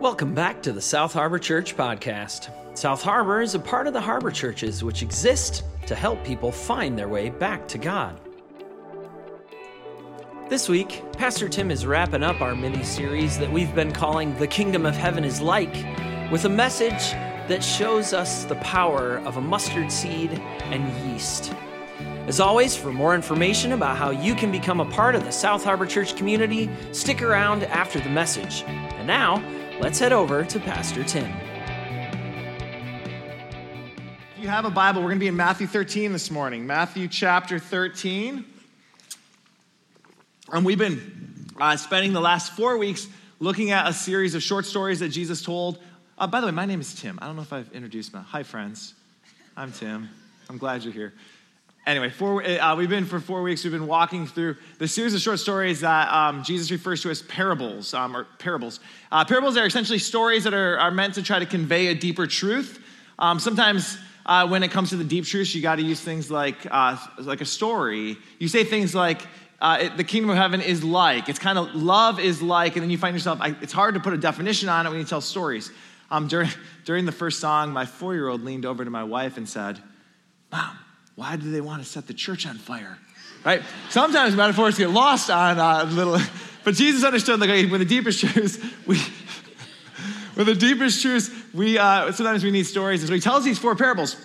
Welcome back to the South Harbor Church podcast. South Harbor is a part of the Harbor Churches, which exist to help people find their way back to God. This week, Pastor Tim is wrapping up our mini series that we've been calling The Kingdom of Heaven is Like, with a message that shows us the power of a mustard seed and yeast. As always, for more information about how you can become a part of the South Harbor Church community, stick around after the message. And now, let's head over to Pastor Tim. If you have a Bible, we're going to be in Matthew 13 this morning. Matthew chapter 13. And we've been uh, spending the last four weeks looking at a series of short stories that Jesus told. Uh, by the way, my name is Tim. I don't know if I've introduced my. Hi, friends. I'm Tim. I'm glad you're here. Anyway, four, uh, we've been for four weeks. We've been walking through the series of short stories that um, Jesus refers to as parables, um, or parables. Uh, parables are essentially stories that are, are, meant to try to convey a deeper truth. Um, sometimes, uh, when it comes to the deep truths, you got to use things like uh, like a story. You say things like. Uh, it, the kingdom of heaven is like. It's kind of love is like, and then you find yourself. I, it's hard to put a definition on it when you tell stories. Um, during during the first song, my four year old leaned over to my wife and said, "Mom, why do they want to set the church on fire? Right? Sometimes metaphors get lost on uh, little, but Jesus understood like with the deepest truths, we, with the deepest truths, we uh, sometimes we need stories. And so he tells these four parables.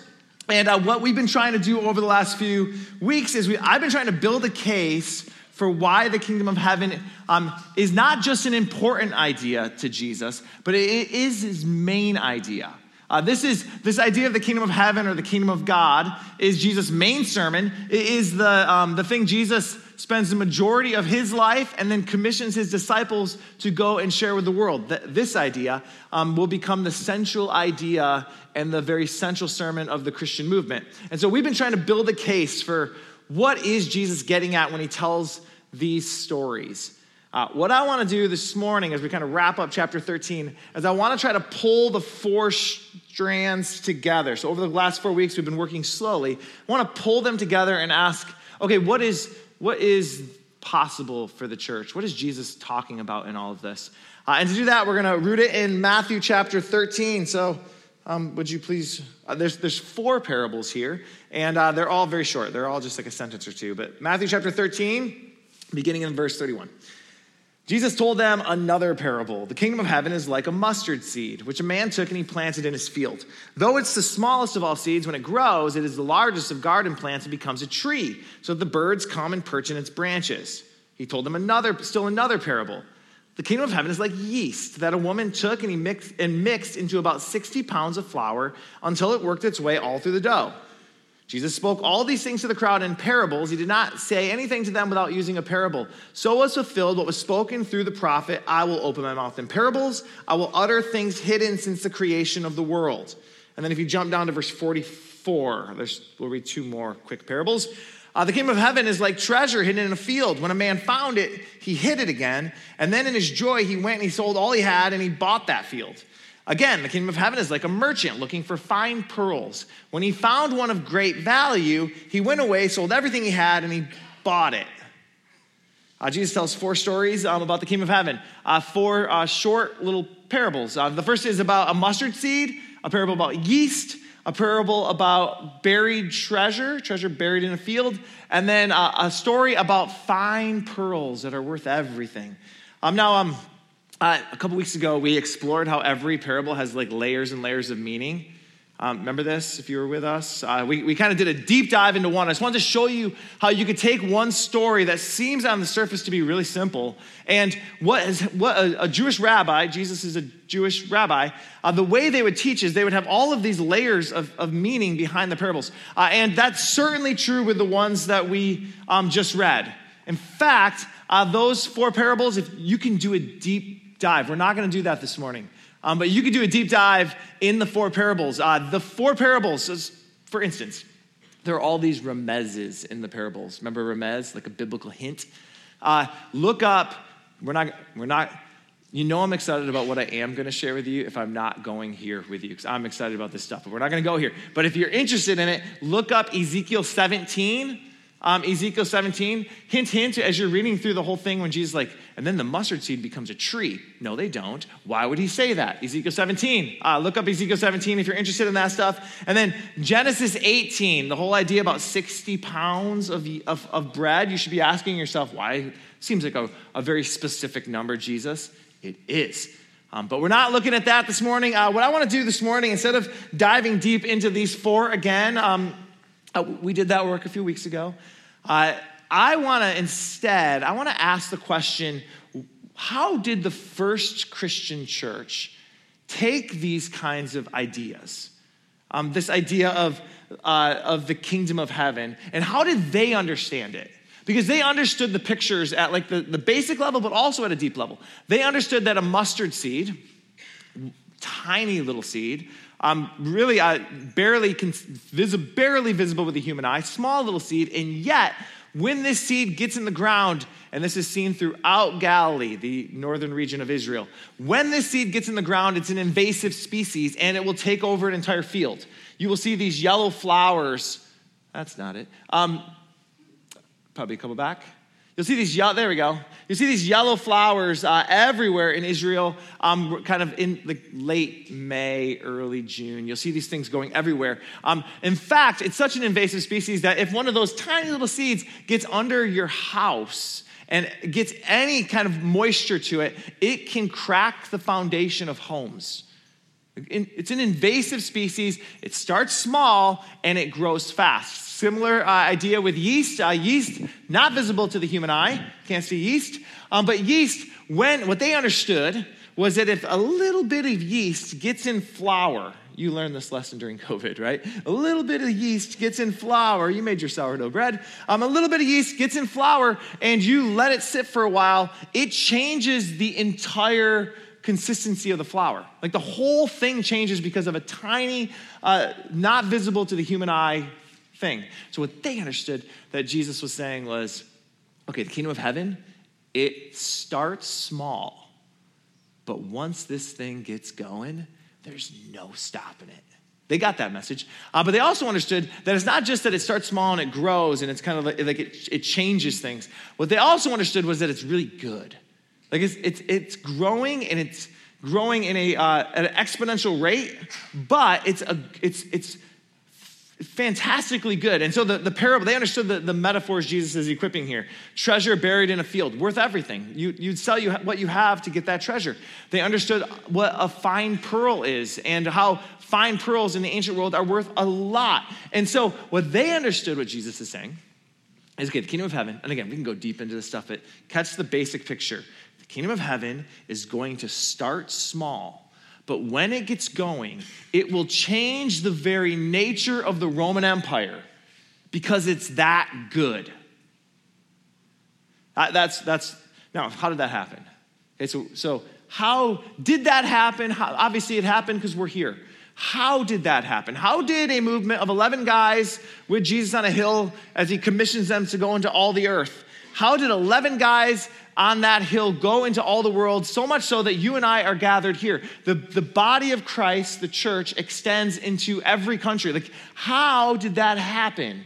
And uh, what we've been trying to do over the last few weeks is we, I've been trying to build a case for why the kingdom of heaven um, is not just an important idea to Jesus, but it is his main idea. Uh, this is this idea of the kingdom of heaven or the kingdom of God is Jesus' main sermon. It is the um, the thing Jesus spends the majority of his life and then commissions his disciples to go and share with the world. Th- this idea um, will become the central idea and the very central sermon of the Christian movement. And so we've been trying to build a case for what is Jesus getting at when he tells these stories. Uh, what I want to do this morning as we kind of wrap up chapter 13 is I want to try to pull the four strands together. So, over the last four weeks, we've been working slowly. I want to pull them together and ask okay, what is, what is possible for the church? What is Jesus talking about in all of this? Uh, and to do that, we're going to root it in Matthew chapter 13. So, um, would you please? Uh, there's, there's four parables here, and uh, they're all very short. They're all just like a sentence or two. But Matthew chapter 13, beginning in verse 31. Jesus told them another parable. The kingdom of heaven is like a mustard seed, which a man took and he planted in his field. Though it's the smallest of all seeds, when it grows, it is the largest of garden plants and becomes a tree, so that the birds come and perch in its branches. He told them another, still another parable. The kingdom of heaven is like yeast that a woman took and he mixed and mixed into about 60 pounds of flour until it worked its way all through the dough. Jesus spoke all these things to the crowd in parables. He did not say anything to them without using a parable. So was fulfilled what was spoken through the prophet I will open my mouth in parables, I will utter things hidden since the creation of the world. And then if you jump down to verse 44, there's, we'll read two more quick parables. Uh, the kingdom of heaven is like treasure hidden in a field. When a man found it, he hid it again. And then in his joy, he went and he sold all he had and he bought that field. Again, the kingdom of heaven is like a merchant looking for fine pearls. When he found one of great value, he went away, sold everything he had, and he bought it. Uh, Jesus tells four stories um, about the kingdom of heaven, uh, four uh, short little parables. Uh, the first is about a mustard seed, a parable about yeast, a parable about buried treasure, treasure buried in a field, and then uh, a story about fine pearls that are worth everything. Um, now, um, uh, a couple weeks ago, we explored how every parable has like layers and layers of meaning. Um, remember this if you were with us? Uh, we we kind of did a deep dive into one. I just wanted to show you how you could take one story that seems on the surface to be really simple, and what, is, what a, a Jewish rabbi, Jesus is a Jewish rabbi, uh, the way they would teach is they would have all of these layers of, of meaning behind the parables. Uh, and that's certainly true with the ones that we um, just read. In fact, uh, those four parables, if you can do a deep dive. We're not going to do that this morning. Um, but you could do a deep dive in the four parables. Uh, the four parables, for instance, there are all these remezes in the parables. Remember remez, like a biblical hint? Uh, look up, we're not, we're not, you know I'm excited about what I am going to share with you if I'm not going here with you, because I'm excited about this stuff, but we're not going to go here. But if you're interested in it, look up Ezekiel 17 Um, Ezekiel 17, hint, hint, as you're reading through the whole thing when Jesus like, and then the mustard seed becomes a tree. No, they don't. Why would he say that? Ezekiel 17. Uh, look up Ezekiel 17 if you're interested in that stuff. And then Genesis 18, the whole idea about 60 pounds of, of, of bread. You should be asking yourself, why? Seems like a, a very specific number, Jesus. It is. Um, but we're not looking at that this morning. Uh, what I want to do this morning, instead of diving deep into these four again, um, uh, we did that work a few weeks ago. Uh, I want to instead, I want to ask the question how did the first Christian church take these kinds of ideas? Um, this idea of, uh, of the kingdom of heaven, and how did they understand it? Because they understood the pictures at like the, the basic level, but also at a deep level. They understood that a mustard seed, tiny little seed, um, really uh, barely, vis- barely visible with the human eye, small little seed, and yet when this seed gets in the ground, and this is seen throughout Galilee, the northern region of Israel, when this seed gets in the ground, it's an invasive species and it will take over an entire field. You will see these yellow flowers. That's not it. Um, probably a couple back. You'll see these yellow, there we go. You see these yellow flowers uh, everywhere in Israel, um, kind of in the late May, early June. You'll see these things going everywhere. Um, in fact, it's such an invasive species that if one of those tiny little seeds gets under your house and gets any kind of moisture to it, it can crack the foundation of homes. It's an invasive species. It starts small and it grows fast. Similar uh, idea with yeast. Uh, yeast, not visible to the human eye, can't see yeast. Um, but yeast, when what they understood was that if a little bit of yeast gets in flour, you learned this lesson during COVID, right? A little bit of yeast gets in flour. You made your sourdough bread. Um, a little bit of yeast gets in flour, and you let it sit for a while. It changes the entire consistency of the flour. Like the whole thing changes because of a tiny, uh, not visible to the human eye thing. So, what they understood that Jesus was saying was okay, the kingdom of heaven, it starts small, but once this thing gets going, there's no stopping it. They got that message. Uh, but they also understood that it's not just that it starts small and it grows and it's kind of like, like it, it changes things. What they also understood was that it's really good. Like it's, it's, it's growing and it's growing in a, uh, an exponential rate, but it's, a, it's, it's fantastically good. And so the, the parable, they understood the, the metaphors Jesus is equipping here. Treasure buried in a field, worth everything. You, you'd sell you what you have to get that treasure. They understood what a fine pearl is and how fine pearls in the ancient world are worth a lot. And so what they understood what Jesus is saying is okay, the kingdom of heaven, and again, we can go deep into this stuff, but catch the basic picture. The kingdom of heaven is going to start small but when it gets going, it will change the very nature of the Roman Empire because it's that good. Uh, that's, that's, now, how did that happen? Okay, so, so how did that happen? How, obviously, it happened because we're here. How did that happen? How did a movement of 11 guys with Jesus on a hill as he commissions them to go into all the earth? How did 11 guys on that hill go into all the world, so much so that you and I are gathered here. The, the body of Christ, the church, extends into every country. Like, how did that happen?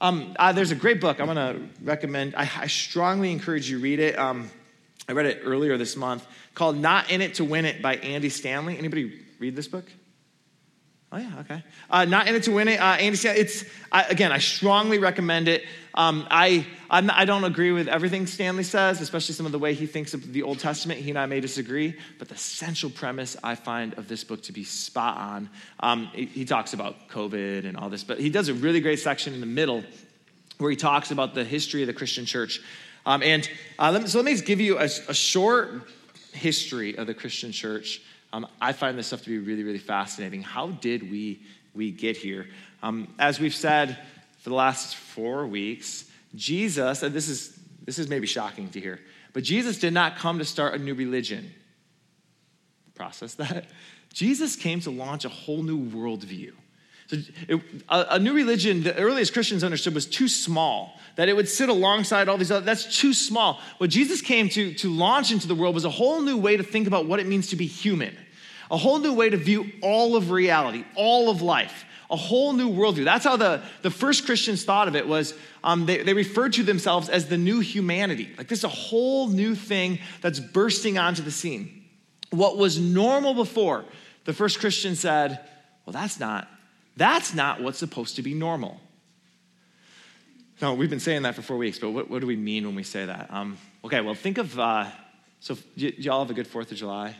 Um, uh, there's a great book I'm going to recommend. I, I, strongly encourage you read it. Um, I read it earlier this month called Not In It to Win It by Andy Stanley. Anybody read this book? Oh yeah, okay. Uh, not in it to win it. Uh, Andy, it's I, again. I strongly recommend it. Um, I I'm, I do not agree with everything Stanley says, especially some of the way he thinks of the Old Testament. He and I may disagree, but the central premise I find of this book to be spot on. Um, he, he talks about COVID and all this, but he does a really great section in the middle where he talks about the history of the Christian church. Um, and uh, let me, so let me give you a, a short history of the Christian church. Um, I find this stuff to be really, really fascinating. How did we, we get here? Um, as we've said for the last four weeks, Jesus, and this is, this is maybe shocking to hear, but Jesus did not come to start a new religion. Process that. Jesus came to launch a whole new worldview. So it, a, a, new religion, the earliest Christians understood was too small, that it would sit alongside all these other, that's too small. What Jesus came to, to launch into the world was a whole new way to think about what it means to be human, a whole new way to view all of reality, all of life, a whole new worldview. That's how the, the first Christians thought of it was um, they, they referred to themselves as the new humanity. Like this is a whole new thing that's bursting onto the scene. What was normal before, the first Christian said, well, that's not, that's not what's supposed to be normal. No, we've been saying that for four weeks, but what, what do we mean when we say that? Um, okay, well, think of, uh, so y- y'all have a good 4th of July?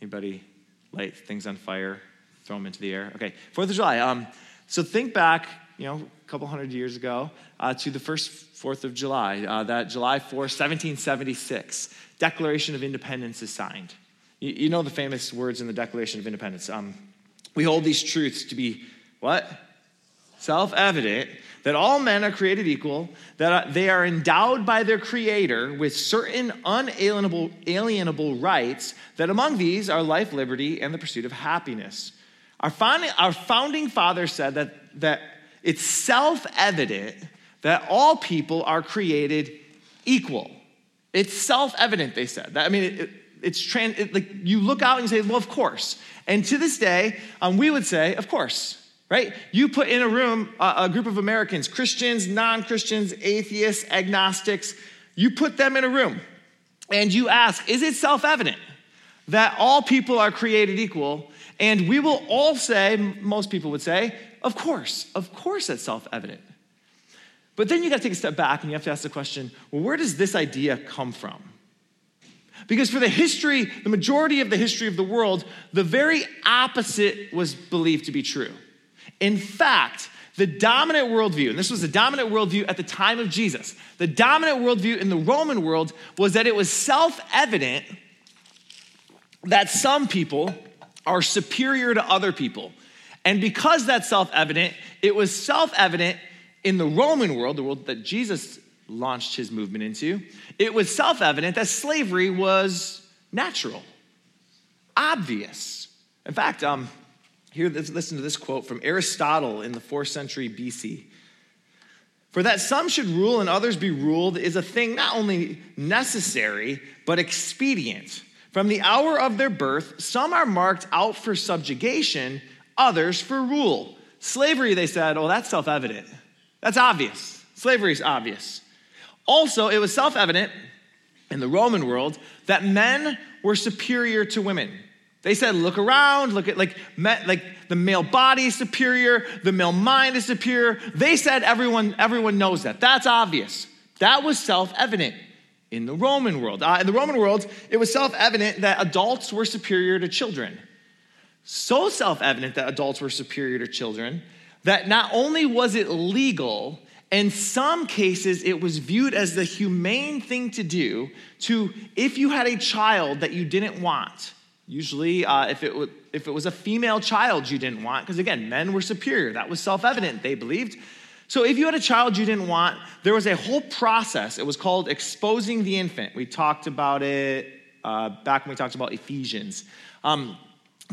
Anybody light things on fire, throw them into the air? Okay, 4th of July. Um, so think back, you know, a couple hundred years ago uh, to the first 4th of July, uh, that July 4, 1776, Declaration of Independence is signed. You, you know the famous words in the Declaration of Independence. Um, we hold these truths to be what? Self evident that all men are created equal, that uh, they are endowed by their Creator with certain unalienable alienable rights, that among these are life, liberty, and the pursuit of happiness. Our founding, our founding fathers said that, that it's self evident that all people are created equal. It's self evident, they said. That, I mean, it, it's trans, it, like you look out and you say, well, of course. And to this day, um, we would say, of course right? You put in a room a, group of Americans, Christians, non Christians, atheists, agnostics, you put them in a room and you ask, is it self evident that all people are created equal? And we will all say, most people would say, of course, of course it's self evident. But then you got to take a step back and you have to ask the question well, where does this idea come from? Because for the history, the majority of the history of the world, the very opposite was believed to be true. In fact, the dominant worldview, and this was the dominant worldview at the time of Jesus, the dominant worldview in the Roman world was that it was self evident that some people are superior to other people. And because that's self evident, it was self evident in the Roman world, the world that Jesus launched his movement into, it was self evident that slavery was natural, obvious. In fact, um, here, listen to this quote from Aristotle in the fourth century BC. For that some should rule and others be ruled is a thing not only necessary, but expedient. From the hour of their birth, some are marked out for subjugation, others for rule. Slavery, they said, oh, that's self evident. That's obvious. Slavery is obvious. Also, it was self evident in the Roman world that men were superior to women. They said, look around, look at like, like the male body is superior, the male mind is superior. They said everyone, everyone knows that. That's obvious. That was self-evident in the Roman world. Uh, in the Roman world, it was self-evident that adults were superior to children. So self-evident that adults were superior to children that not only was it legal, in some cases, it was viewed as the humane thing to do to, if you had a child that you didn't want, Usually, uh, if, it w- if it was a female child you didn't want, because again, men were superior. That was self evident, they believed. So, if you had a child you didn't want, there was a whole process. It was called exposing the infant. We talked about it uh, back when we talked about Ephesians. Um,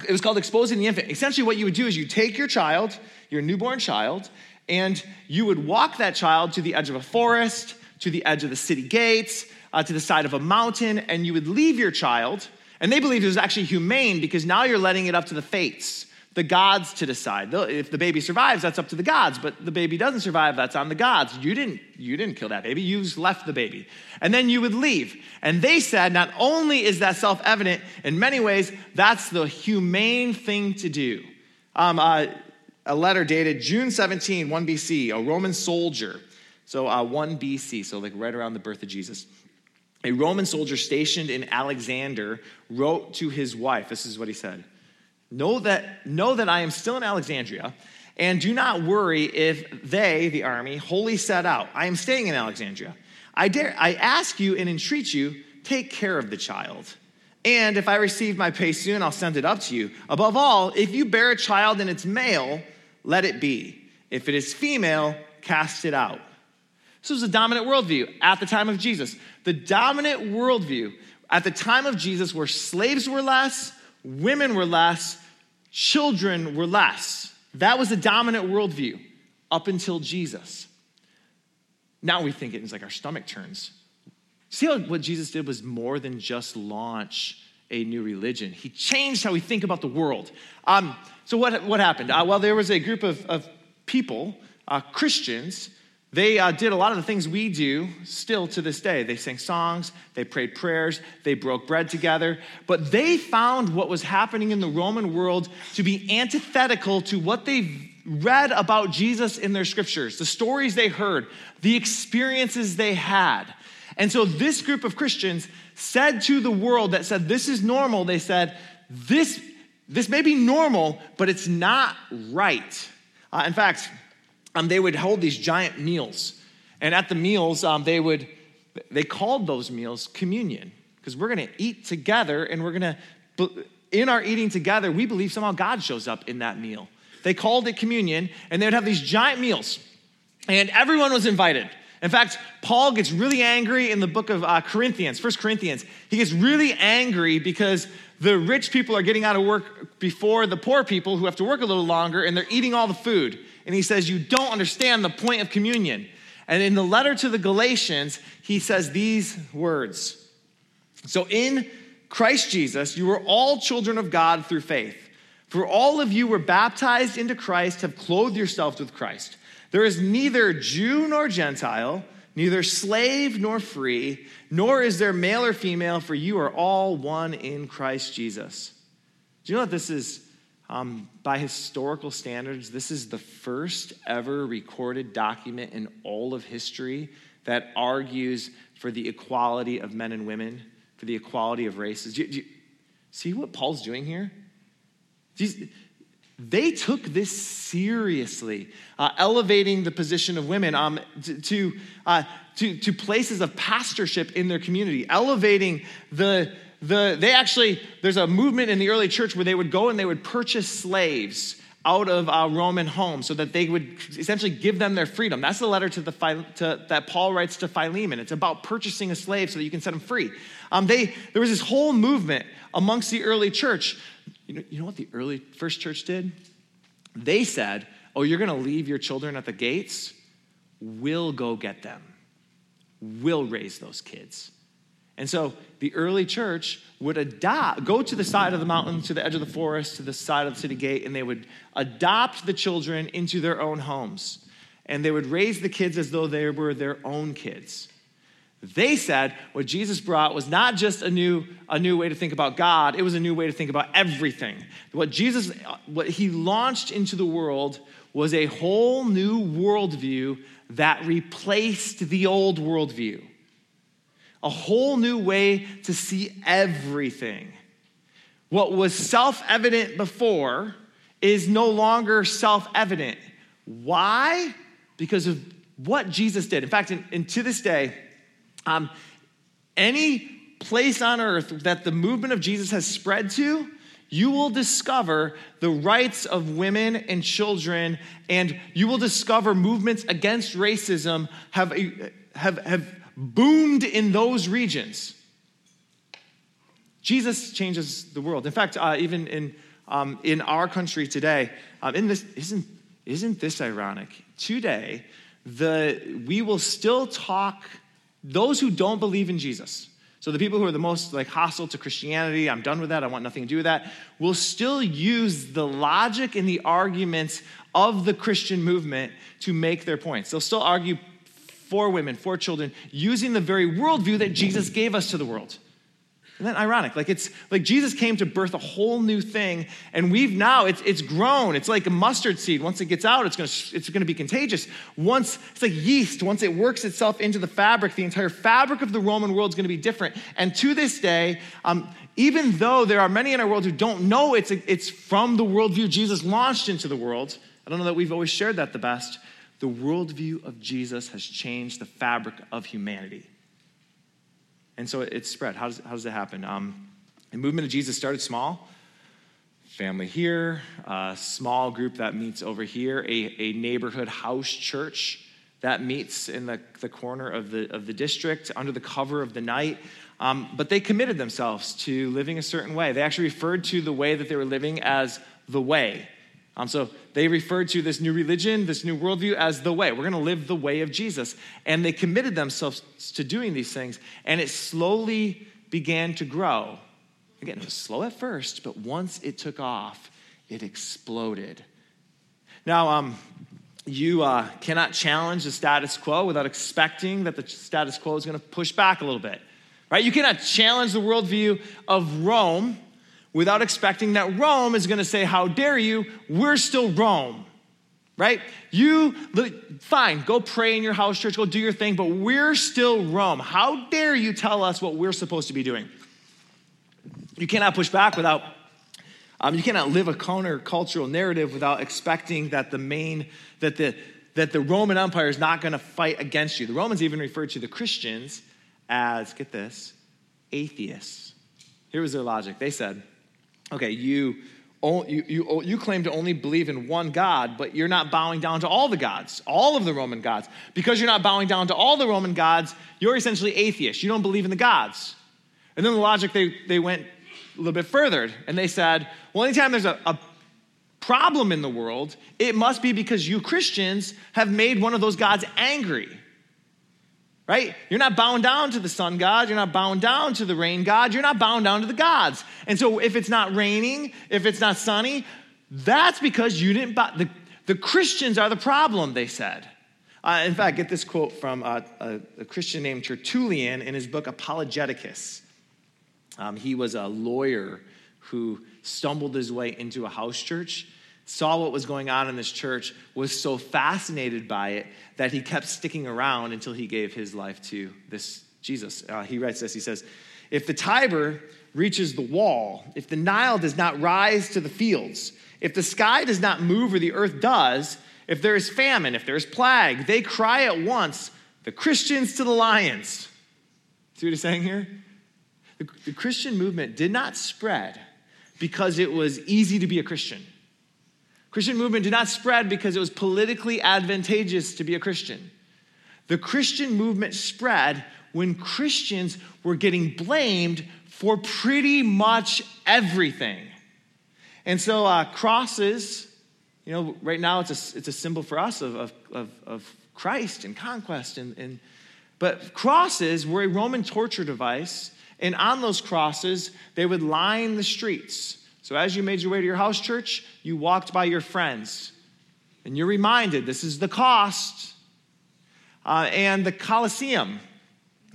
it was called exposing the infant. Essentially, what you would do is you take your child, your newborn child, and you would walk that child to the edge of a forest, to the edge of the city gates, uh, to the side of a mountain, and you would leave your child and they believed it was actually humane because now you're letting it up to the fates, the gods to decide. If the baby survives, that's up to the gods, but the baby doesn't survive, that's on the gods. You didn't, you didn't kill that baby, you left the baby. And then you would leave. And they said not only is that self evident, in many ways, that's the humane thing to do. Um, uh, a letter dated June 17, 1 BC, a Roman soldier. So uh, 1 BC, so like right around the birth of Jesus a Roman soldier stationed in Alexandria wrote to his wife. This is what he said Know that, know that I am still in Alexandria, and do not worry if they, the army, wholly set out. I am staying in Alexandria. I, dare, I ask you and entreat you, take care of the child. And if I receive my pay soon, I'll send it up to you. Above all, if you bear a child and it's male, let it be. If it is female, cast it out. This was a dominant worldview at the time of Jesus. The dominant worldview at the time of Jesus, where slaves were less, women were less, children were less. That was the dominant worldview up until Jesus. Now we think it is like our stomach turns. See how what Jesus did was more than just launch a new religion. He changed how we think about the world. Um, so, what, what happened? Uh, well, there was a group of, of people, uh, Christians, they uh, did a lot of the things we do still to this day. They sang songs, they prayed prayers, they broke bread together, but they found what was happening in the Roman world to be antithetical to what they read about Jesus in their scriptures, the stories they heard, the experiences they had. And so this group of Christians said to the world that said, This is normal, they said, This, this may be normal, but it's not right. Uh, in fact, um, they would hold these giant meals. And at the meals, um, they would, they called those meals communion because we're going to eat together and we're going to, in our eating together, we believe somehow God shows up in that meal. They called it communion and they would have these giant meals and everyone was invited. In fact, Paul gets really angry in the book of uh, Corinthians, First Corinthians. He gets really angry because the rich people are getting out of work before the poor people who have to work a little longer and they're eating all the food and he says, You don't understand the point of communion. And in the letter to the Galatians, he says these words So in Christ Jesus, you are all children of God through faith. For all of you were baptized into Christ, have clothed yourselves with Christ. There is neither Jew nor Gentile, neither slave nor free, nor is there male or female, for you are all one in Christ Jesus. Do you know that this is um, by historical standards, this is the first ever recorded document in all of history that argues for the equality of men and women, for the equality of races. Do you, do you see what Paul's doing here? They took this seriously, uh, elevating the position of women um, to, to, uh, to, to places of pastorship in their community, elevating the the, they actually, there's a movement in the early church where they would go and they would purchase slaves out of uh, Roman homes so that they would essentially give them their freedom. That's the letter to the, to, that Paul writes to Philemon. It's about purchasing a slave so that you can set them free. Um, they, there was this whole movement amongst the early church. You know, you know what the early first church did? They said, Oh, you're going to leave your children at the gates? We'll go get them. We'll raise those kids. And so the early church would adopt, go to the side of the mountain, to the edge of the forest, to the side of the city gate, and they would adopt the children into their own homes. And they would raise the kids as though they were their own kids. They said what Jesus brought was not just a new, a new way to think about God, it was a new way to think about everything. What Jesus, what he launched into the world was a whole new worldview that replaced the old worldview a whole new way to see everything. What was self evident before is no longer self evident. Why? Because of what Jesus did. In fact, and, in to this day, um, any place on earth that the movement of Jesus has spread to, you will discover the rights of women and children, and you will discover movements against racism have, have, have boomed in those regions. Jesus changes the world. In fact, uh, even in, um, in our country today, um, in this, isn't, isn't this ironic? Today, the, we will still talk, those who don't believe in Jesus, so the people who are the most like hostile to Christianity, I'm done with that, I want nothing to do with that, will still use the logic and the arguments of the Christian movement to make their points. They'll still argue for women, for children, using the very worldview that Jesus gave us to the world. Isn't that ironic? Like it's like Jesus came to birth a whole new thing, and we've now it's it's grown. It's like a mustard seed. Once it gets out, it's gonna it's gonna be contagious. Once it's like yeast. Once it works itself into the fabric, the entire fabric of the Roman world is gonna be different. And to this day, um, even though there are many in our world who don't know it's it's from the worldview Jesus launched into the world, I don't know that we've always shared that the best the worldview of Jesus has changed the fabric of humanity. And so it's spread. How does, how does that happen? Um, the movement of Jesus started small. Family here, a small group that meets over here, a, a neighborhood house church that meets in the, the corner of the, of the district under the cover of the night. Um, but they committed themselves to living a certain way. They actually referred to the way that they were living as the way. Um, so they referred to this new religion, this new worldview, as the way. We're going to live the way of Jesus. And they committed themselves to doing these things, and it slowly began to grow. Again, it was slow at first, but once it took off, it exploded. Now, um, you uh, cannot challenge the status quo without expecting that the status quo is going to push back a little bit, right? You cannot challenge the worldview of Rome without expecting that Rome is going to say, How dare you? We're still Rome, right? You, fine, go pray in your house church, go do your thing, but we're still Rome. How dare you tell us what we're supposed to be doing? You cannot push back without um, you cannot live a countercultural narrative without expecting that the main, that the, that the Roman Empire is not going to fight against you. The Romans even referred to the Christians as, get this, atheists. Here was their logic. They said, okay, you, you, you, you claim to only believe in one God, but you're not bowing down to all the gods, all of the Roman gods. Because you're not bowing down to all the Roman gods, you're essentially atheist. You don't believe in the gods. And then the logic they, they went a little bit further and they said, well, anytime there's a, a problem in the world, it must be because you Christians have made one of those gods angry. Right? You're not bound down to the sun god. You're not bound down to the rain god. You're not bound down to the gods. And so if it's not raining, if it's not sunny, that's because you didn't. Bow. The, the Christians are the problem, they said. Uh, in fact, get this quote from uh, a, a Christian named Tertullian in his book Apologeticus. Um, he was a lawyer who stumbled his way into a house church, saw what was going on in this church, was so fascinated by it that he kept sticking around until he gave his life to this Jesus. Uh, he writes this He says, If the Tiber reaches the wall, if the Nile does not rise to the fields, if the sky does not move or the earth does, if there is famine, if there is plague, they cry at once, the Christians to the lions. See what he's saying here? The, the Christian movement did not spread because it was easy to be a Christian. Christian movement did not spread because it was politically advantageous to be a Christian. The Christian movement spread when Christians were getting blamed for pretty much everything. And so, uh, crosses, you know, right now it's a, it's a symbol for us of, of, of, of Christ and conquest. And, and, but crosses were a Roman torture device and on those crosses, they would line the streets. So as you made your way to your house church, you walked by your friends. And you're reminded this is the cost. Uh, and the Colosseum.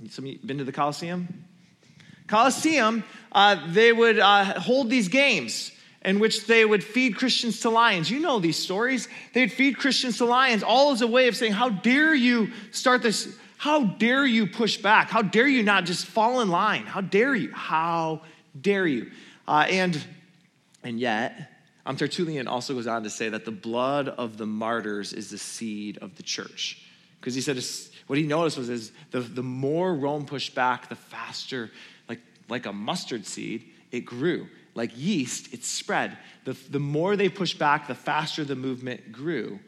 Some of you been to the Colosseum? Colosseum, uh, they would uh, hold these games in which they would feed Christians to lions. You know these stories. They'd feed Christians to lions, all as a way of saying, How dare you start this how dare you push back? How dare you not just fall in line? How dare you? How dare you? Uh, and, and yet, um, Tertullian also goes on to say that the blood of the martyrs is the seed of the church. Because he said what he noticed was is the, the more Rome pushed back, the faster, like, like a mustard seed, it grew. Like yeast, it spread. The, the more they pushed back, the faster the movement grew.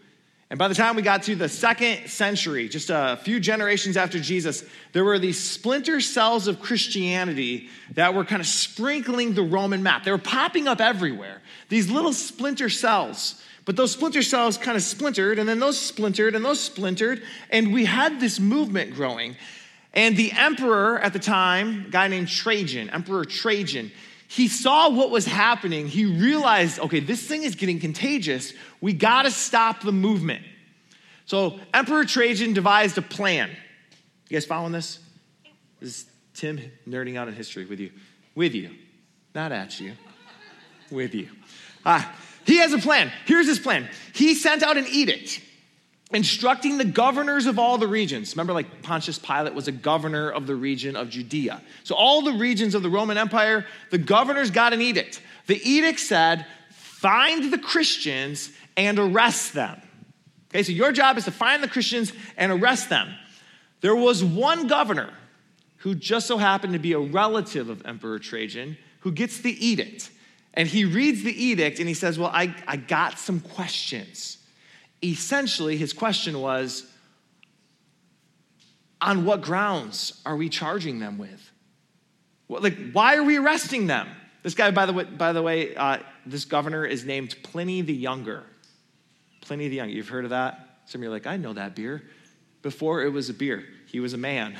And by the time we got to the second century, just a few generations after Jesus, there were these splinter cells of Christianity that were kind of sprinkling the Roman map. They were popping up everywhere, these little splinter cells. But those splinter cells kind of splintered, and then those splintered, and those splintered, and we had this movement growing. And the emperor at the time, a guy named Trajan, Emperor Trajan, he saw what was happening. He realized, okay, this thing is getting contagious. We got to stop the movement. So Emperor Trajan devised a plan. You guys following this? This is Tim nerding out in history with you. With you. Not at you. with you. Uh, he has a plan. Here's his plan. He sent out an edict instructing the governors of all the regions. Remember, like Pontius Pilate was a governor of the region of Judea. So, all the regions of the Roman Empire, the governors got an edict. The edict said, find the Christians and arrest them. Okay, so your job is to find the Christians and arrest them. There was one governor who just so happened to be a relative of Emperor Trajan who gets the edict. And he reads the edict and he says, Well, I, I got some questions essentially, his question was on what grounds are we charging them with? Like, why are we arresting them? This guy, by the way, by the way uh, this governor is named Pliny the Younger. Pliny the Younger. You've heard of that? Some of you are like, I know that beer. Before it was a beer, he was a man.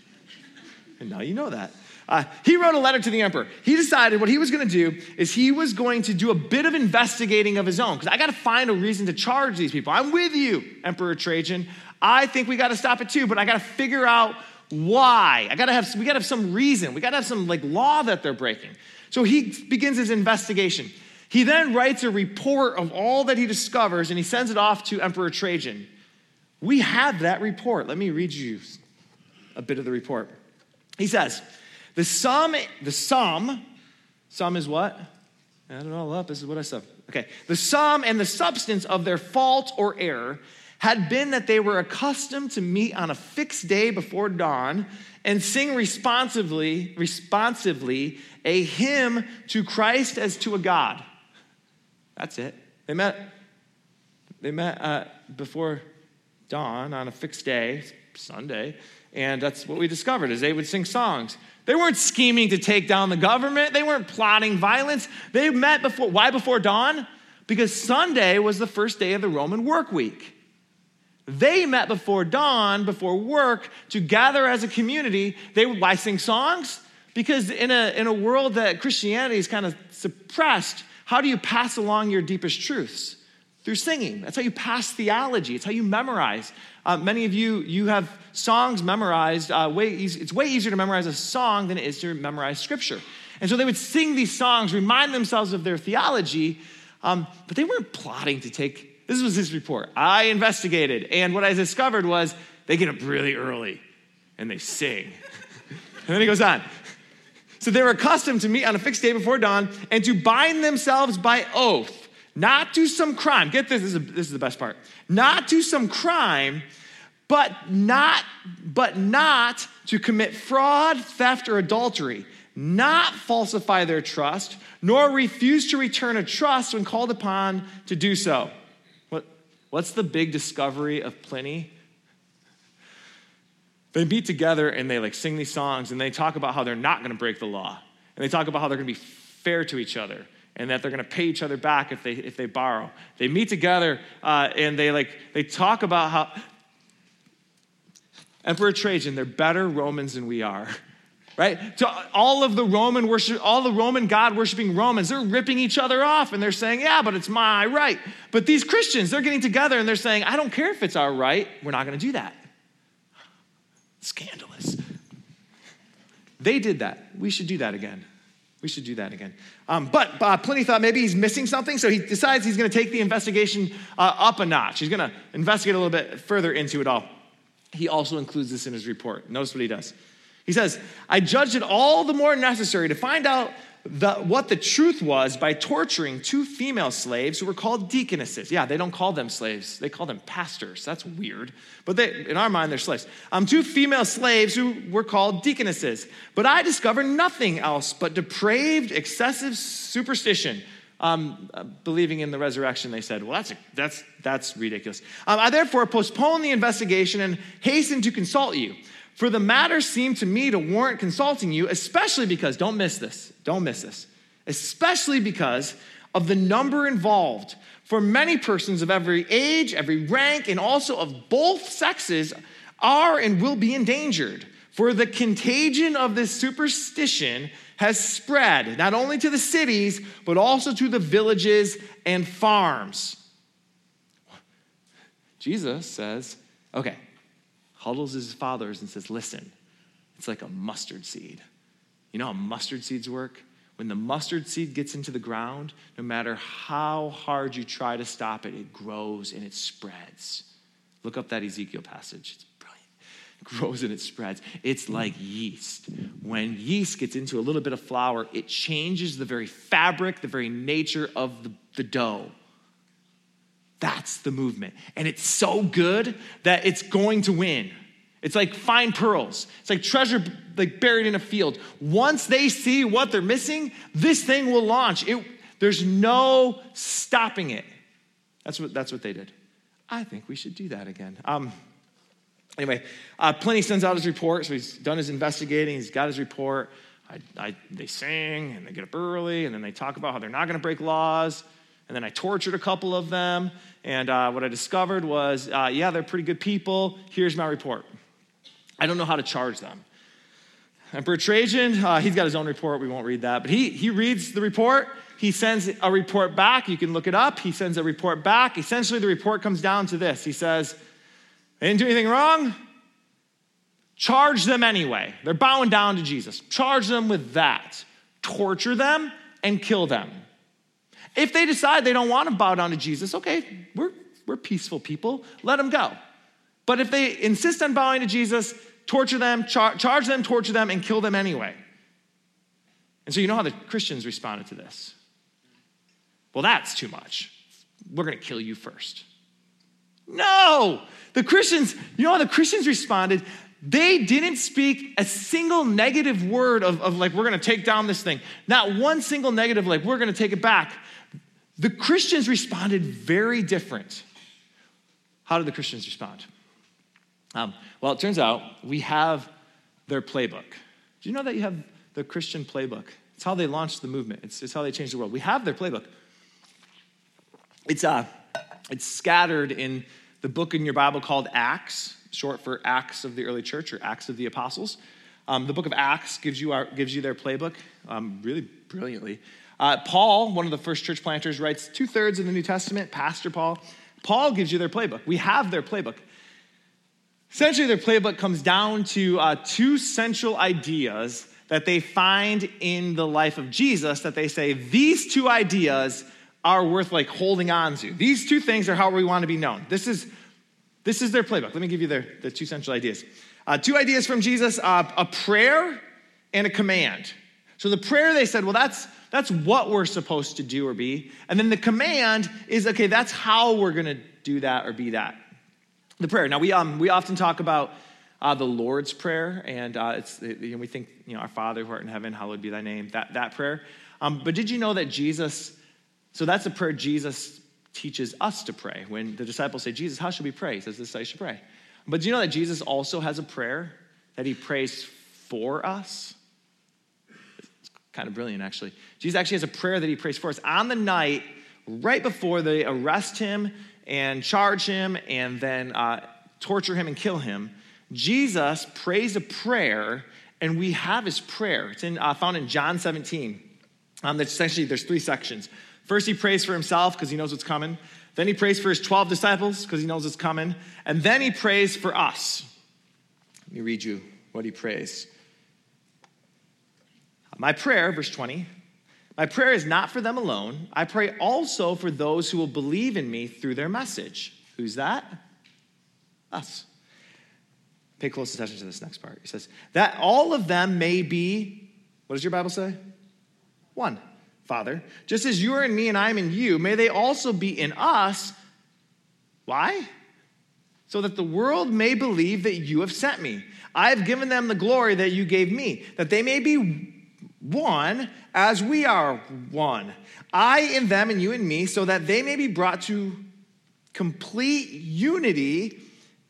and now you know that. Uh, he wrote a letter to the emperor. He decided what he was going to do is he was going to do a bit of investigating of his own because I got to find a reason to charge these people. I'm with you, Emperor Trajan. I think we got to stop it too, but I got to figure out why. I got to have we got to have some reason. We got to have some like law that they're breaking. So he begins his investigation. He then writes a report of all that he discovers and he sends it off to Emperor Trajan. We have that report. Let me read you a bit of the report. He says, the sum, the sum, sum is what? Add it all up. This is what I said. Okay. The sum and the substance of their fault or error had been that they were accustomed to meet on a fixed day before dawn and sing responsively, responsively a hymn to Christ as to a God. That's it. They met. They met uh, before dawn on a fixed day, Sunday, and that's what we discovered is they would sing songs. They weren't scheming to take down the government. They weren't plotting violence. They met before. Why before dawn? Because Sunday was the first day of the Roman work week. They met before dawn, before work, to gather as a community. They why sing songs? Because in a, in a world that Christianity is kind of suppressed, how do you pass along your deepest truths? Through singing. That's how you pass theology. It's how you memorize. Uh, many of you, you have songs memorized. Uh, way easy, it's way easier to memorize a song than it is to memorize scripture. And so they would sing these songs, remind themselves of their theology, um, but they weren't plotting to take. This was his report. I investigated, and what I discovered was they get up really early and they sing. and then he goes on. So they were accustomed to meet on a fixed day before dawn and to bind themselves by oath not to some crime. Get this, this is, this is the best part. Not to some crime, but not, but not to commit fraud, theft, or adultery, not falsify their trust, nor refuse to return a trust when called upon to do so. What, what's the big discovery of Pliny? They meet together and they like sing these songs and they talk about how they're not going to break the law. And they talk about how they're going to be fair to each other and that they're going to pay each other back if they if they borrow. They meet together uh, and they like they talk about how Emperor Trajan, they're better Romans than we are. Right? To all of the Roman worship, all the Roman God worshiping Romans, they're ripping each other off and they're saying, Yeah, but it's my right. But these Christians, they're getting together and they're saying, I don't care if it's our right, we're not going to do that. Scandalous. They did that. We should do that again. We should do that again. Um, but uh, Pliny thought maybe he's missing something, so he decides he's going to take the investigation uh, up a notch. He's going to investigate a little bit further into it all. He also includes this in his report. Notice what he does. He says, I judged it all the more necessary to find out the, what the truth was by torturing two female slaves who were called deaconesses. Yeah, they don't call them slaves, they call them pastors. That's weird. But they, in our mind, they're slaves. Um, two female slaves who were called deaconesses. But I discovered nothing else but depraved, excessive superstition. Um, uh, believing in the resurrection, they said, Well, that's, a, that's, that's ridiculous. Um, I therefore postponed the investigation and hastened to consult you. For the matter seemed to me to warrant consulting you, especially because, don't miss this, don't miss this, especially because of the number involved. For many persons of every age, every rank, and also of both sexes are and will be endangered. For the contagion of this superstition has spread not only to the cities, but also to the villages and farms. Jesus says, okay, huddles his fathers and says, Listen, it's like a mustard seed. You know how mustard seeds work? When the mustard seed gets into the ground, no matter how hard you try to stop it, it grows and it spreads. Look up that Ezekiel passage. It's brilliant. It grows and it spreads. It's like yeast. When yeast gets into a little bit of flour, it changes the very fabric, the very nature of the, the dough. That's the movement. And it's so good that it's going to win. It's like fine pearls. It's like treasure like buried in a field. Once they see what they're missing, this thing will launch. It, there's no stopping it. That's what, that's what they did. I think we should do that again. Um, anyway, uh, Pliny sends out his report. So he's done his investigating. He's got his report. I, I, they sing and they get up early and then they talk about how they're not going to break laws. And then I tortured a couple of them. And uh, what I discovered was uh, yeah, they're pretty good people. Here's my report. I don't know how to charge them. Emperor Trajan, uh, he's got his own report. We won't read that. But he, he reads the report. He sends a report back. You can look it up. He sends a report back. Essentially, the report comes down to this He says, They didn't do anything wrong. Charge them anyway. They're bowing down to Jesus. Charge them with that. Torture them and kill them. If they decide they don't want to bow down to Jesus, okay, we're, we're peaceful people. Let them go. But if they insist on bowing to Jesus, torture them, char- charge them, torture them, and kill them anyway. And so you know how the Christians responded to this. Well, that's too much. We're going to kill you first. No! The Christians, you know how the Christians responded? They didn't speak a single negative word of, of like, we're going to take down this thing. Not one single negative, like, we're going to take it back. The Christians responded very different. How did the Christians respond? Um, well, it turns out we have their playbook. Do you know that you have the Christian playbook? It's how they launched the movement, it's, it's how they changed the world. We have their playbook. It's, uh, it's scattered in the book in your Bible called Acts, short for Acts of the Early Church or Acts of the Apostles. Um, the book of Acts gives you, our, gives you their playbook um, really brilliantly. Uh, Paul, one of the first church planters, writes two thirds of the New Testament, Pastor Paul. Paul gives you their playbook. We have their playbook. Essentially, their playbook comes down to uh, two central ideas that they find in the life of Jesus that they say these two ideas are worth like holding on to. These two things are how we want to be known. This is, this is their playbook. Let me give you their, the two central ideas. Uh, two ideas from Jesus uh, a prayer and a command. So the prayer, they said, well, that's, that's what we're supposed to do or be. And then the command is, okay, that's how we're going to do that or be that. The prayer. Now, we, um, we often talk about uh, the Lord's Prayer, and uh, it's, you know, we think, you know, our Father who art in heaven, hallowed be thy name, that, that prayer. Um, but did you know that Jesus, so that's a prayer Jesus teaches us to pray. When the disciples say, Jesus, how should we pray? He says, this is how you should pray. But do you know that Jesus also has a prayer that he prays for us? Kind of brilliant, actually. Jesus actually has a prayer that he prays for us on the night right before they arrest him and charge him and then uh, torture him and kill him. Jesus prays a prayer, and we have his prayer. It's in, uh, found in John 17. Um, essentially, there's three sections. First, he prays for himself because he knows what's coming. Then he prays for his 12 disciples because he knows it's coming. And then he prays for us. Let me read you what he prays. My prayer, verse 20, my prayer is not for them alone. I pray also for those who will believe in me through their message. Who's that? Us. Pay close attention to this next part. He says, that all of them may be, what does your Bible say? One. Father, just as you are in me and I am in you, may they also be in us. Why? So that the world may believe that you have sent me. I have given them the glory that you gave me, that they may be one as we are one. I in them and you in me, so that they may be brought to complete unity.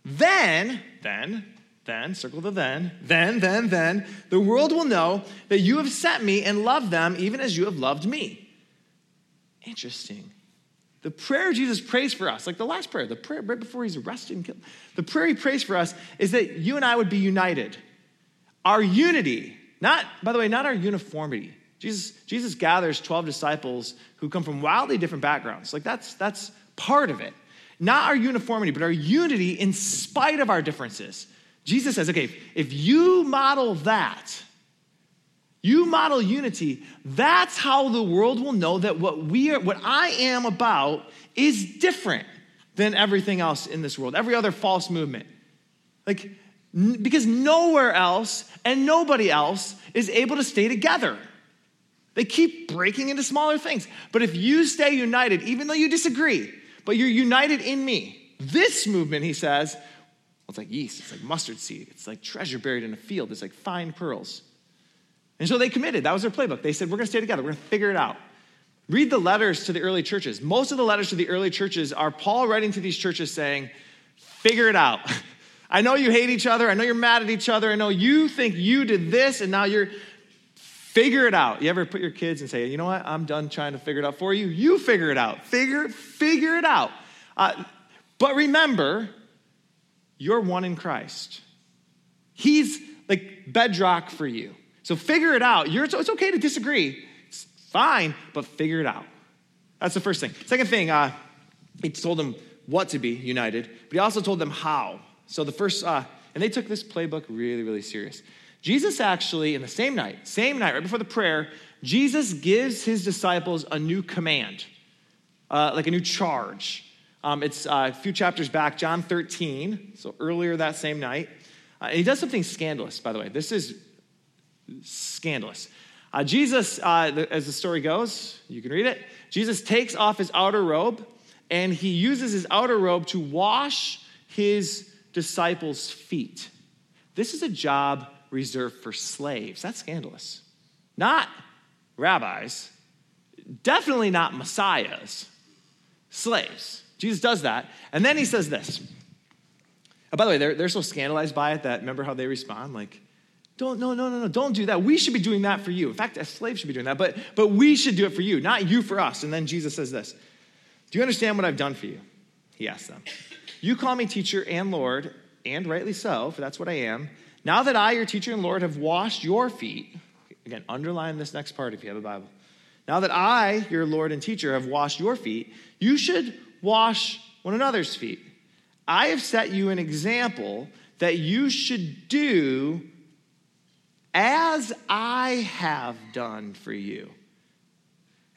Then, then, then, circle the then, then, then, then, the world will know that you have sent me and loved them even as you have loved me. Interesting. The prayer Jesus prays for us, like the last prayer, the prayer right before he's arrested and killed, the prayer he prays for us is that you and I would be united. Our unity, not, by the way, not our uniformity. Jesus, Jesus gathers 12 disciples who come from wildly different backgrounds. Like that's, that's part of it. Not our uniformity, but our unity in spite of our differences. Jesus says, okay, if you model that, you model unity, that's how the world will know that what we are, what I am about is different than everything else in this world, every other false movement. Like, because nowhere else and nobody else is able to stay together. They keep breaking into smaller things. But if you stay united, even though you disagree, but you're united in me, this movement, he says, well, it's like yeast, it's like mustard seed, it's like treasure buried in a field, it's like fine pearls. And so they committed. That was their playbook. They said, We're going to stay together, we're going to figure it out. Read the letters to the early churches. Most of the letters to the early churches are Paul writing to these churches saying, Figure it out. I know you hate each other. I know you're mad at each other. I know you think you did this and now you're. Figure it out. You ever put your kids and say, you know what? I'm done trying to figure it out for you. You figure it out. Figure, figure it out. Uh, but remember, you're one in Christ. He's like bedrock for you. So figure it out. You're, it's okay to disagree. It's fine, but figure it out. That's the first thing. Second thing, uh, he told them what to be united, but he also told them how. So the first, uh, and they took this playbook really, really serious. Jesus actually, in the same night, same night, right before the prayer, Jesus gives his disciples a new command, uh, like a new charge. Um, it's uh, a few chapters back, John 13, so earlier that same night. Uh, and he does something scandalous, by the way. This is scandalous. Uh, Jesus, uh, as the story goes, you can read it. Jesus takes off his outer robe and he uses his outer robe to wash his disciples' feet. This is a job reserved for slaves. That's scandalous. Not rabbis, definitely not messiahs, slaves. Jesus does that. And then he says this. Oh, by the way, they're, they're so scandalized by it that remember how they respond? Like, don't, no, no, no, no, don't do that. We should be doing that for you. In fact, a slave should be doing that, but, but we should do it for you, not you for us. And then Jesus says this Do you understand what I've done for you? He asks them. You call me teacher and Lord, and rightly so, for that's what I am. Now that I, your teacher and Lord, have washed your feet, again, underline this next part if you have a Bible. Now that I, your Lord and teacher, have washed your feet, you should wash one another's feet. I have set you an example that you should do as I have done for you.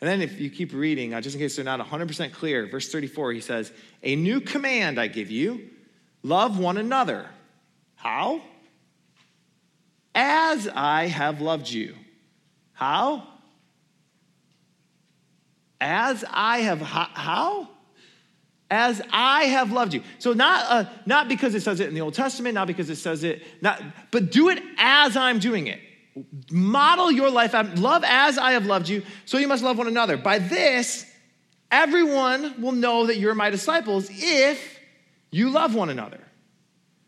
And then, if you keep reading, just in case they're not 100% clear, verse 34, he says, A new command I give you love one another. How? As I have loved you. How? As I have, how? as I have loved you. So not uh, not because it says it in the Old Testament, not because it says it, not, but do it as I'm doing it. Model your life love as I have loved you. So you must love one another. By this, everyone will know that you're my disciples if you love one another.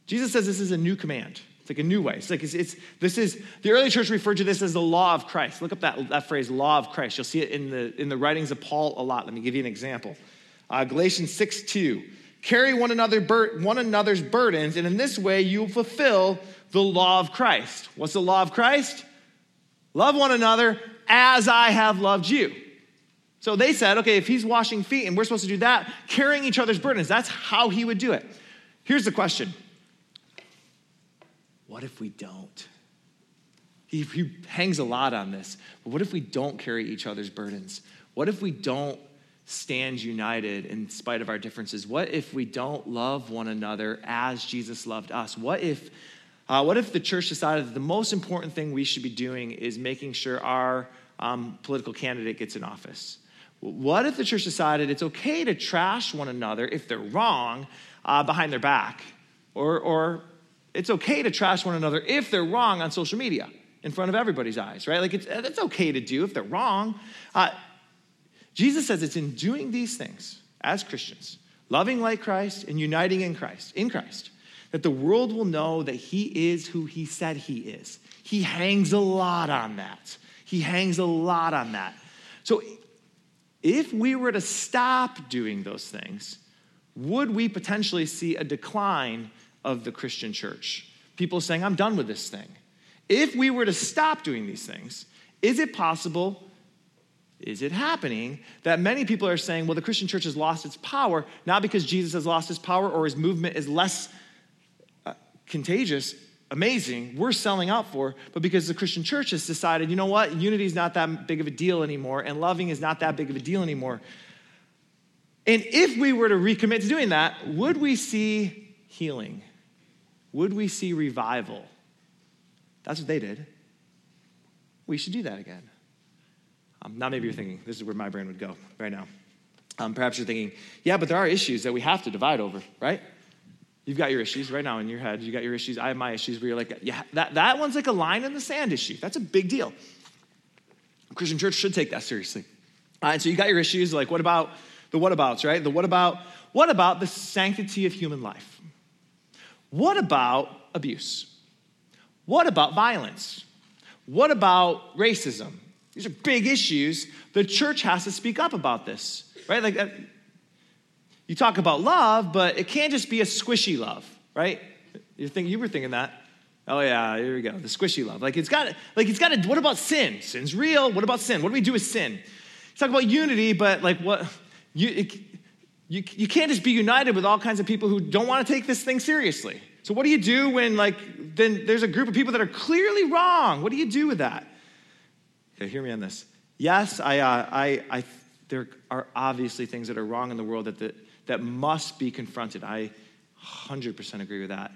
Jesus says this is a new command. It's like a new way. It's like it's, it's, this is the early church referred to this as the law of Christ. Look up that, that phrase, law of Christ. You'll see it in the in the writings of Paul a lot. Let me give you an example. Uh, Galatians 6 2. Carry one, another bur- one another's burdens, and in this way you will fulfill the law of Christ. What's the law of Christ? Love one another as I have loved you. So they said, okay, if he's washing feet and we're supposed to do that, carrying each other's burdens, that's how he would do it. Here's the question What if we don't? He, he hangs a lot on this. But what if we don't carry each other's burdens? What if we don't stand united in spite of our differences? What if we don't love one another as Jesus loved us? What if, uh, what if the church decided that the most important thing we should be doing is making sure our um, political candidate gets in office? What if the church decided it's okay to trash one another if they're wrong uh, behind their back? Or, or it's okay to trash one another if they're wrong on social media in front of everybody's eyes, right? Like it's, it's okay to do if they're wrong. Uh, Jesus says it's in doing these things as Christians, loving like Christ and uniting in Christ, in Christ, that the world will know that he is who he said he is. He hangs a lot on that. He hangs a lot on that. So if we were to stop doing those things, would we potentially see a decline of the Christian church? People saying, I'm done with this thing. If we were to stop doing these things, is it possible is it happening that many people are saying, well, the Christian church has lost its power, not because Jesus has lost his power or his movement is less contagious, amazing, we're selling out for, but because the Christian church has decided, you know what, unity is not that big of a deal anymore, and loving is not that big of a deal anymore. And if we were to recommit to doing that, would we see healing? Would we see revival? That's what they did. We should do that again. Um, now, maybe you're thinking, this is where my brain would go right now. Um, perhaps you're thinking, yeah, but there are issues that we have to divide over, right? You've got your issues right now in your head. You got your issues. I have my issues where you're like, yeah, that, that one's like a line in the sand issue. That's a big deal. Christian church should take that seriously. Uh, and so you got your issues like, what about the whatabouts, right? The what about, what about the sanctity of human life? What about abuse? What about violence? What about racism? These are big issues. The church has to speak up about this, right? Like, uh, you talk about love, but it can't just be a squishy love, right? You think you were thinking that. Oh yeah, here we go. The squishy love. Like it's got like it's got to what about sin? Sin's real. What about sin? What do we do with sin? You Talk about unity, but like what you it, you, you can't just be united with all kinds of people who don't want to take this thing seriously. So what do you do when like then there's a group of people that are clearly wrong? What do you do with that? Okay, hear me on this. Yes, I, uh, I, I, there are obviously things that are wrong in the world that, that, that must be confronted. I 100% agree with that.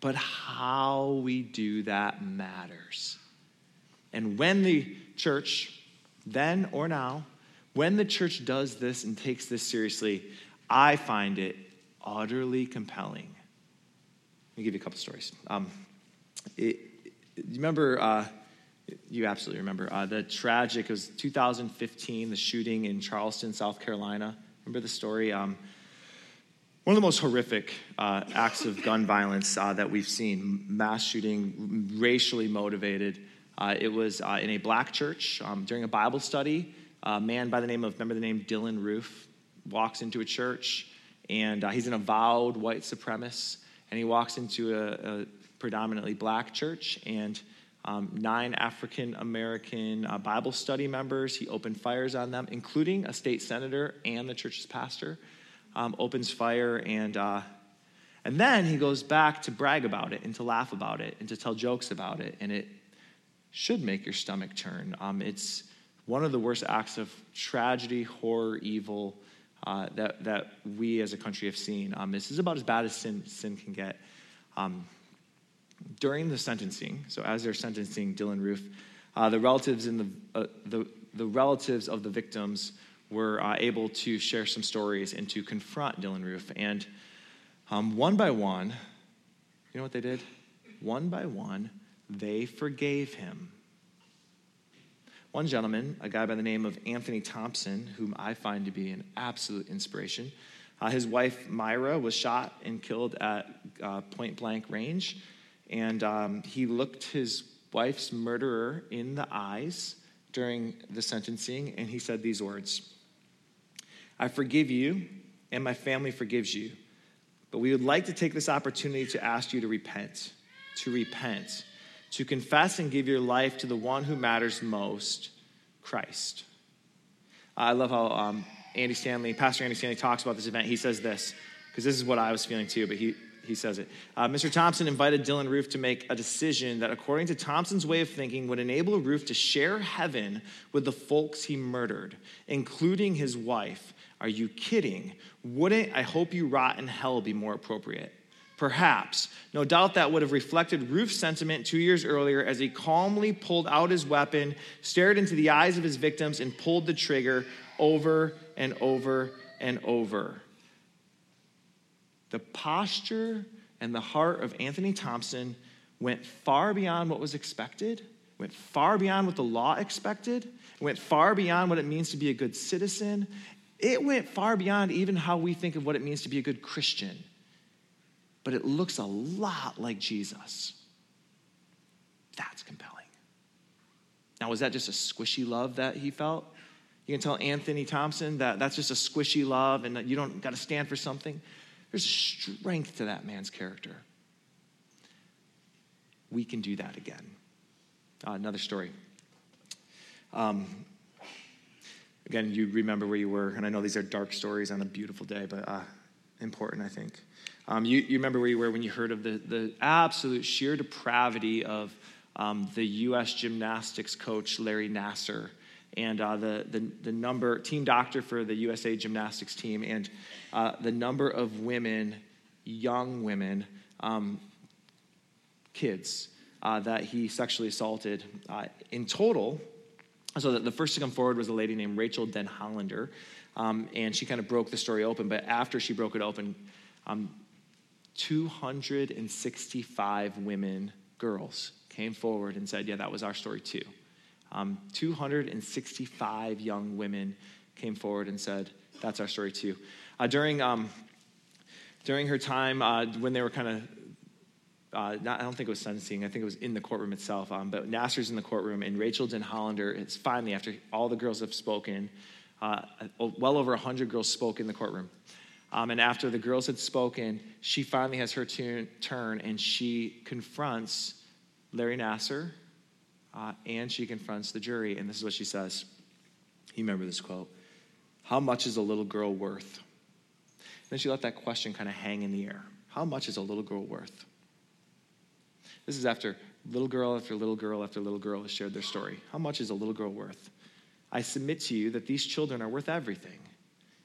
But how we do that matters. And when the church, then or now, when the church does this and takes this seriously, I find it utterly compelling. Let me give you a couple stories. Um, it, you remember, uh, you absolutely remember, uh, the tragic, it was 2015, the shooting in Charleston, South Carolina. Remember the story? Um, one of the most horrific uh, acts of gun violence uh, that we've seen, mass shooting, racially motivated. Uh, it was uh, in a black church um, during a Bible study. A man by the name of, remember the name Dylann Roof, walks into a church, and uh, he's an avowed white supremacist, and he walks into a, a predominantly black church, and um, nine African American uh, Bible study members. He opened fires on them, including a state senator and the church's pastor. Um, opens fire, and uh, and then he goes back to brag about it and to laugh about it and to tell jokes about it, and it should make your stomach turn. Um, it's one of the worst acts of tragedy, horror, evil uh, that, that we as a country have seen. Um, this is about as bad as sin, sin can get. Um, during the sentencing, so as they're sentencing Dylann Roof, uh, the relatives in the, uh, the, the relatives of the victims were uh, able to share some stories and to confront Dylann Roof. And um, one by one, you know what they did? One by one, they forgave him. One gentleman, a guy by the name of Anthony Thompson, whom I find to be an absolute inspiration, uh, his wife Myra was shot and killed at uh, point blank range. And um, he looked his wife's murderer in the eyes during the sentencing, and he said these words I forgive you, and my family forgives you. But we would like to take this opportunity to ask you to repent, to repent, to confess and give your life to the one who matters most, Christ. I love how um, Andy Stanley, Pastor Andy Stanley, talks about this event. He says this, because this is what I was feeling too, but he, he says it. Uh, Mr. Thompson invited Dylann Roof to make a decision that, according to Thompson's way of thinking, would enable Roof to share heaven with the folks he murdered, including his wife. Are you kidding? Wouldn't I hope you rot in hell be more appropriate? Perhaps. No doubt that would have reflected Roof's sentiment two years earlier as he calmly pulled out his weapon, stared into the eyes of his victims, and pulled the trigger over and over and over. The posture and the heart of Anthony Thompson went far beyond what was expected, went far beyond what the law expected, went far beyond what it means to be a good citizen. It went far beyond even how we think of what it means to be a good Christian but it looks a lot like Jesus. That's compelling. Now, was that just a squishy love that he felt? You can tell Anthony Thompson that that's just a squishy love and you don't got to stand for something. There's strength to that man's character. We can do that again. Uh, another story. Um, again, you remember where you were, and I know these are dark stories on a beautiful day, but uh, important, I think. Um, you, you, remember where you were when you heard of the, the absolute sheer depravity of um, the U.S. gymnastics coach Larry Nassar and uh, the, the, the, number, team doctor for the USA gymnastics team, and uh, the number of women, young women, um, kids, uh, that he sexually assaulted. Uh, in total, so the, first to come forward was a lady named Rachael Denhollander, um, and she kind of broke the story open. But after she broke it open, um, 265 women, girls, came forward and said, Yeah, that was our story too. Um, 265 young women came forward and said, That's our story too. Uh, during, um, during her time, uh, when they were kind of uh, not, I don't think it was sentencing. I think it was in the courtroom itself. Um, but Nassar's in the courtroom, and Rachael Denhollander is finally, after all the girls have spoken, uh, well over 100 girls spoke in the courtroom. Um, and after the girls had spoken, she finally has her turn and she confronts Larry Nassar, uh, and she confronts the jury. And this is what she says. You remember this quote How much is a little girl worth? And then she let that question kind of hang in the air. How much is a little girl worth? This is after little girl after little girl after little girl has shared their story. How much is a little girl worth? I submit to you that these children are worth everything.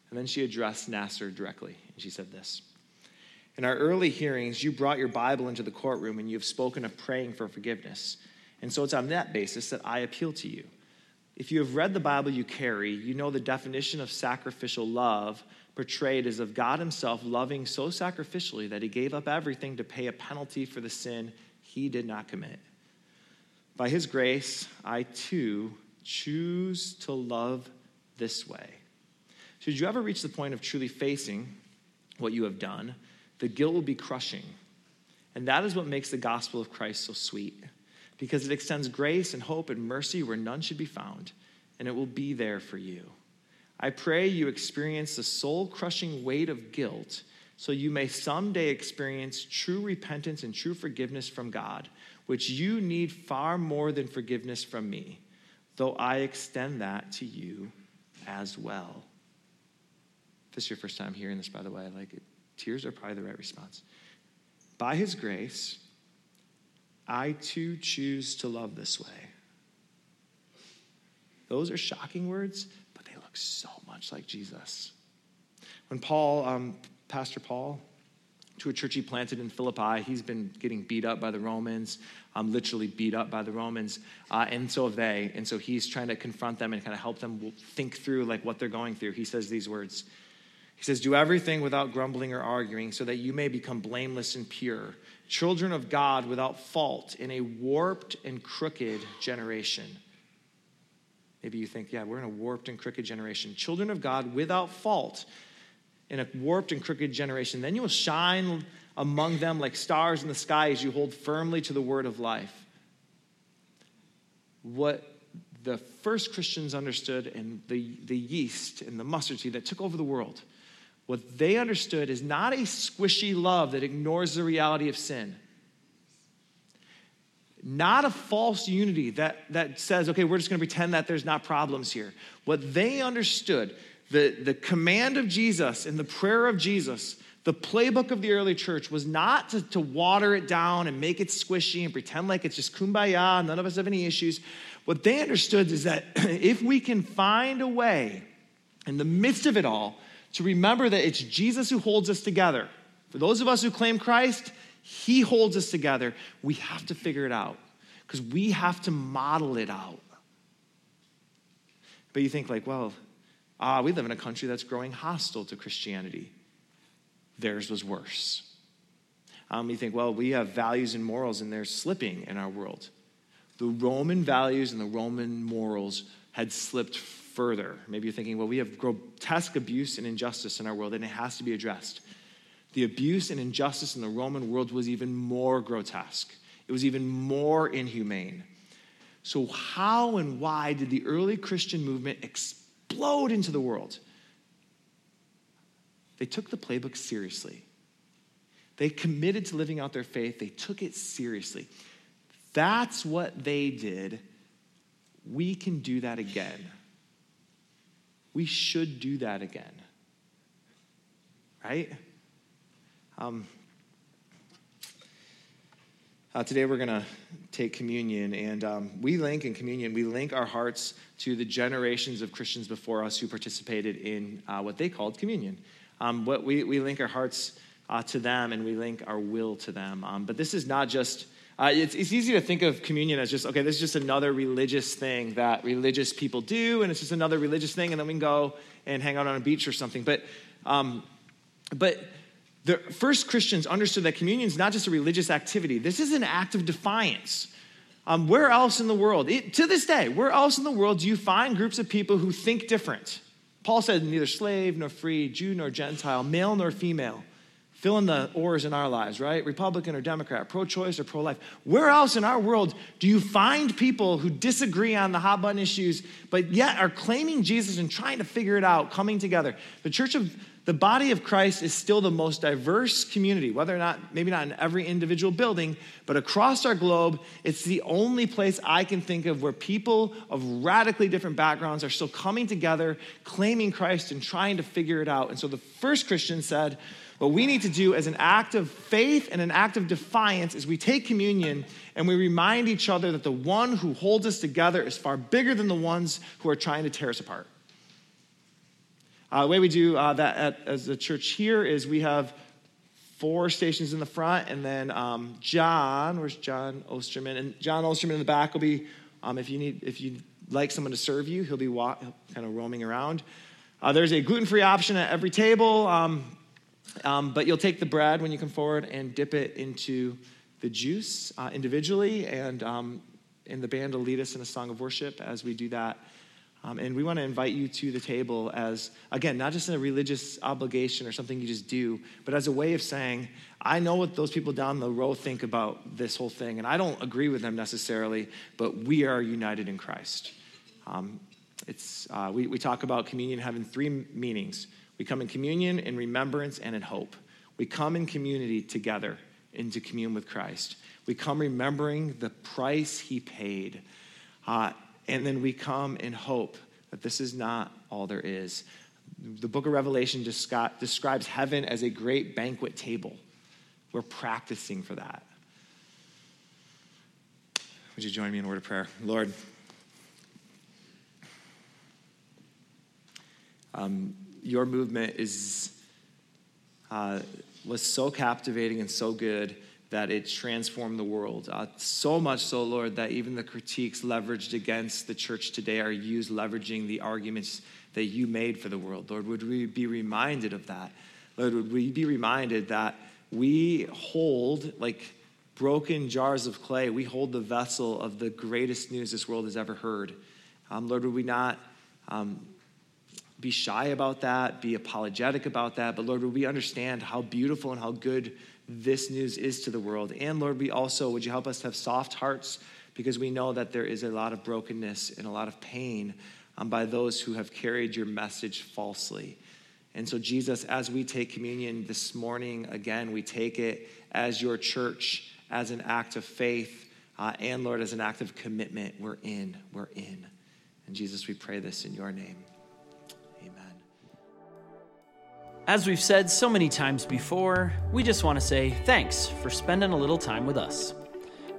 And then she addressed Nassar directly, and she said this In our early hearings, you brought your Bible into the courtroom and you have spoken of praying for forgiveness. And so it's on that basis that I appeal to you. If you have read the Bible you carry, you know the definition of sacrificial love portrayed as of God Himself loving so sacrificially that He gave up everything to pay a penalty for the sin He did not commit. By His grace, I too choose to love this way. Should you ever reach the point of truly facing what you have done, the guilt will be crushing. And that is what makes the gospel of Christ so sweet because it extends grace and hope and mercy where none should be found, and it will be there for you. I pray you experience the soul crushing weight of guilt so you may someday experience true repentance and true forgiveness from God, which you need far more than forgiveness from me, though I extend that to you as well. If this is your first time hearing this, by the way, like it, tears are probably the right response. By his grace, I too choose to love this way. Those are shocking words, but they look so much like Jesus. When Paul, um, Pastor Paul, to a church he planted in Philippi. He's been getting beat up by the Romans, um, literally beat up by the Romans, uh, and so have they. And so he's trying to confront them and kind of help them think through like what they're going through. He says these words. He says, "Do everything without grumbling or arguing, so that you may become blameless and pure, children of God without fault in a warped and crooked generation." Maybe you think, "Yeah, we're in a warped and crooked generation. Children of God without fault." In a warped and crooked generation. Then you will shine among them like stars in the sky as you hold firmly to the word of life. What the first Christians understood and the, the yeast and the mustard seed that took over the world, what they understood is not a squishy love that ignores the reality of sin. Not a false unity that, that says, okay, we're just going to pretend that there's not problems here. What they understood the, the command of Jesus and the prayer of Jesus, the playbook of the early church was not to, to water it down and make it squishy and pretend like it's just kumbaya, none of us have any issues. What they understood is that if we can find a way in the midst of it all to remember that it's Jesus who holds us together, for those of us who claim Christ, He holds us together, we have to figure it out because we have to model it out. But you think, like, well, Ah, we live in a country that's growing hostile to Christianity. Theirs was worse. Um, you think, well, we have values and morals, and they're slipping in our world. The Roman values and the Roman morals had slipped further. Maybe you're thinking, well, we have grotesque abuse and injustice in our world, and it has to be addressed. The abuse and injustice in the Roman world was even more grotesque, it was even more inhumane. So, how and why did the early Christian movement expand? Explode into the world. They took the playbook seriously. They committed to living out their faith, they took it seriously. That's what they did. We can do that again. We should do that again. Right? Um, uh, today we're going to take communion, and um, we link in communion, we link our hearts to the generations of Christians before us who participated in uh, what they called communion. Um, what we, we link our hearts uh, to them and we link our will to them. Um, but this is not just, uh, it's, it's easy to think of communion as just, okay, this is just another religious thing that religious people do, and it's just another religious thing, and then we can go and hang out on a beach or something. But, um, but the first Christians understood that communion is not just a religious activity, this is an act of defiance. Um, where else in the world, it, to this day, where else in the world do you find groups of people who think different? Paul said, neither slave nor free, Jew nor Gentile, male nor female, fill in the ors in our lives, right? Republican or Democrat, pro choice or pro life. Where else in our world do you find people who disagree on the hot button issues, but yet are claiming Jesus and trying to figure it out, coming together? The church of the body of Christ is still the most diverse community, whether or not, maybe not in every individual building, but across our globe, it's the only place I can think of where people of radically different backgrounds are still coming together, claiming Christ, and trying to figure it out. And so the first Christian said, what we need to do as an act of faith and an act of defiance is we take communion and we remind each other that the one who holds us together is far bigger than the ones who are trying to tear us apart. Uh, the way we do uh, that at, as a church here is we have four stations in the front, and then um, John, where's John Osterman? And John Osterman in the back will be, um, if you need, if you like someone to serve you, he'll be kind of roaming around. Uh, there's a gluten-free option at every table, um, um, but you'll take the bread when you come forward and dip it into the juice uh, individually, and um, and the band will lead us in a song of worship as we do that. Um, and we want to invite you to the table as, again, not just a religious obligation or something you just do, but as a way of saying, I know what those people down the row think about this whole thing, and I don't agree with them necessarily, but we are united in Christ. Um, it's, uh, we, we talk about communion having three meanings we come in communion, in remembrance, and in hope. We come in community together into commune with Christ. We come remembering the price he paid. Uh, and then we come in hope that this is not all there is. The book of Revelation describes heaven as a great banquet table. We're practicing for that. Would you join me in a word of prayer? Lord, um, your movement is, uh, was so captivating and so good that it transformed the world. Uh, so much so, Lord, that even the critiques leveraged against the church today are used leveraging the arguments that you made for the world. Lord, would we be reminded of that? Lord, would we be reminded that we hold, like broken jars of clay, we hold the vessel of the greatest news this world has ever heard. Um, Lord, would we not um, be shy about that, be apologetic about that, but Lord, would we understand how beautiful and how good this news is to the world. And Lord, we also, would you help us to have soft hearts because we know that there is a lot of brokenness and a lot of pain um, by those who have carried your message falsely. And so, Jesus, as we take communion this morning, again, we take it as your church, as an act of faith, uh, and Lord, as an act of commitment. We're in, we're in. And Jesus, we pray this in your name. As we've said so many times before, we just want to say thanks for spending a little time with us.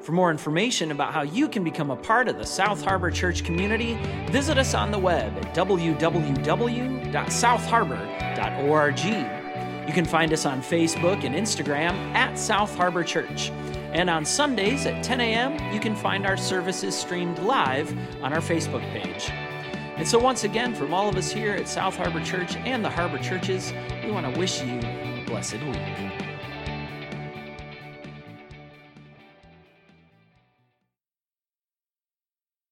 For more information about how you can become a part of the South Harbor Church community, visit us on the web at www.southharbor.org. You can find us on Facebook and Instagram at South Harbor Church. And on Sundays at 10 a.m., you can find our services streamed live on our Facebook page. And so, once again, from all of us here at South Harbor Church and the Harbor Churches, we want to wish you a blessed week.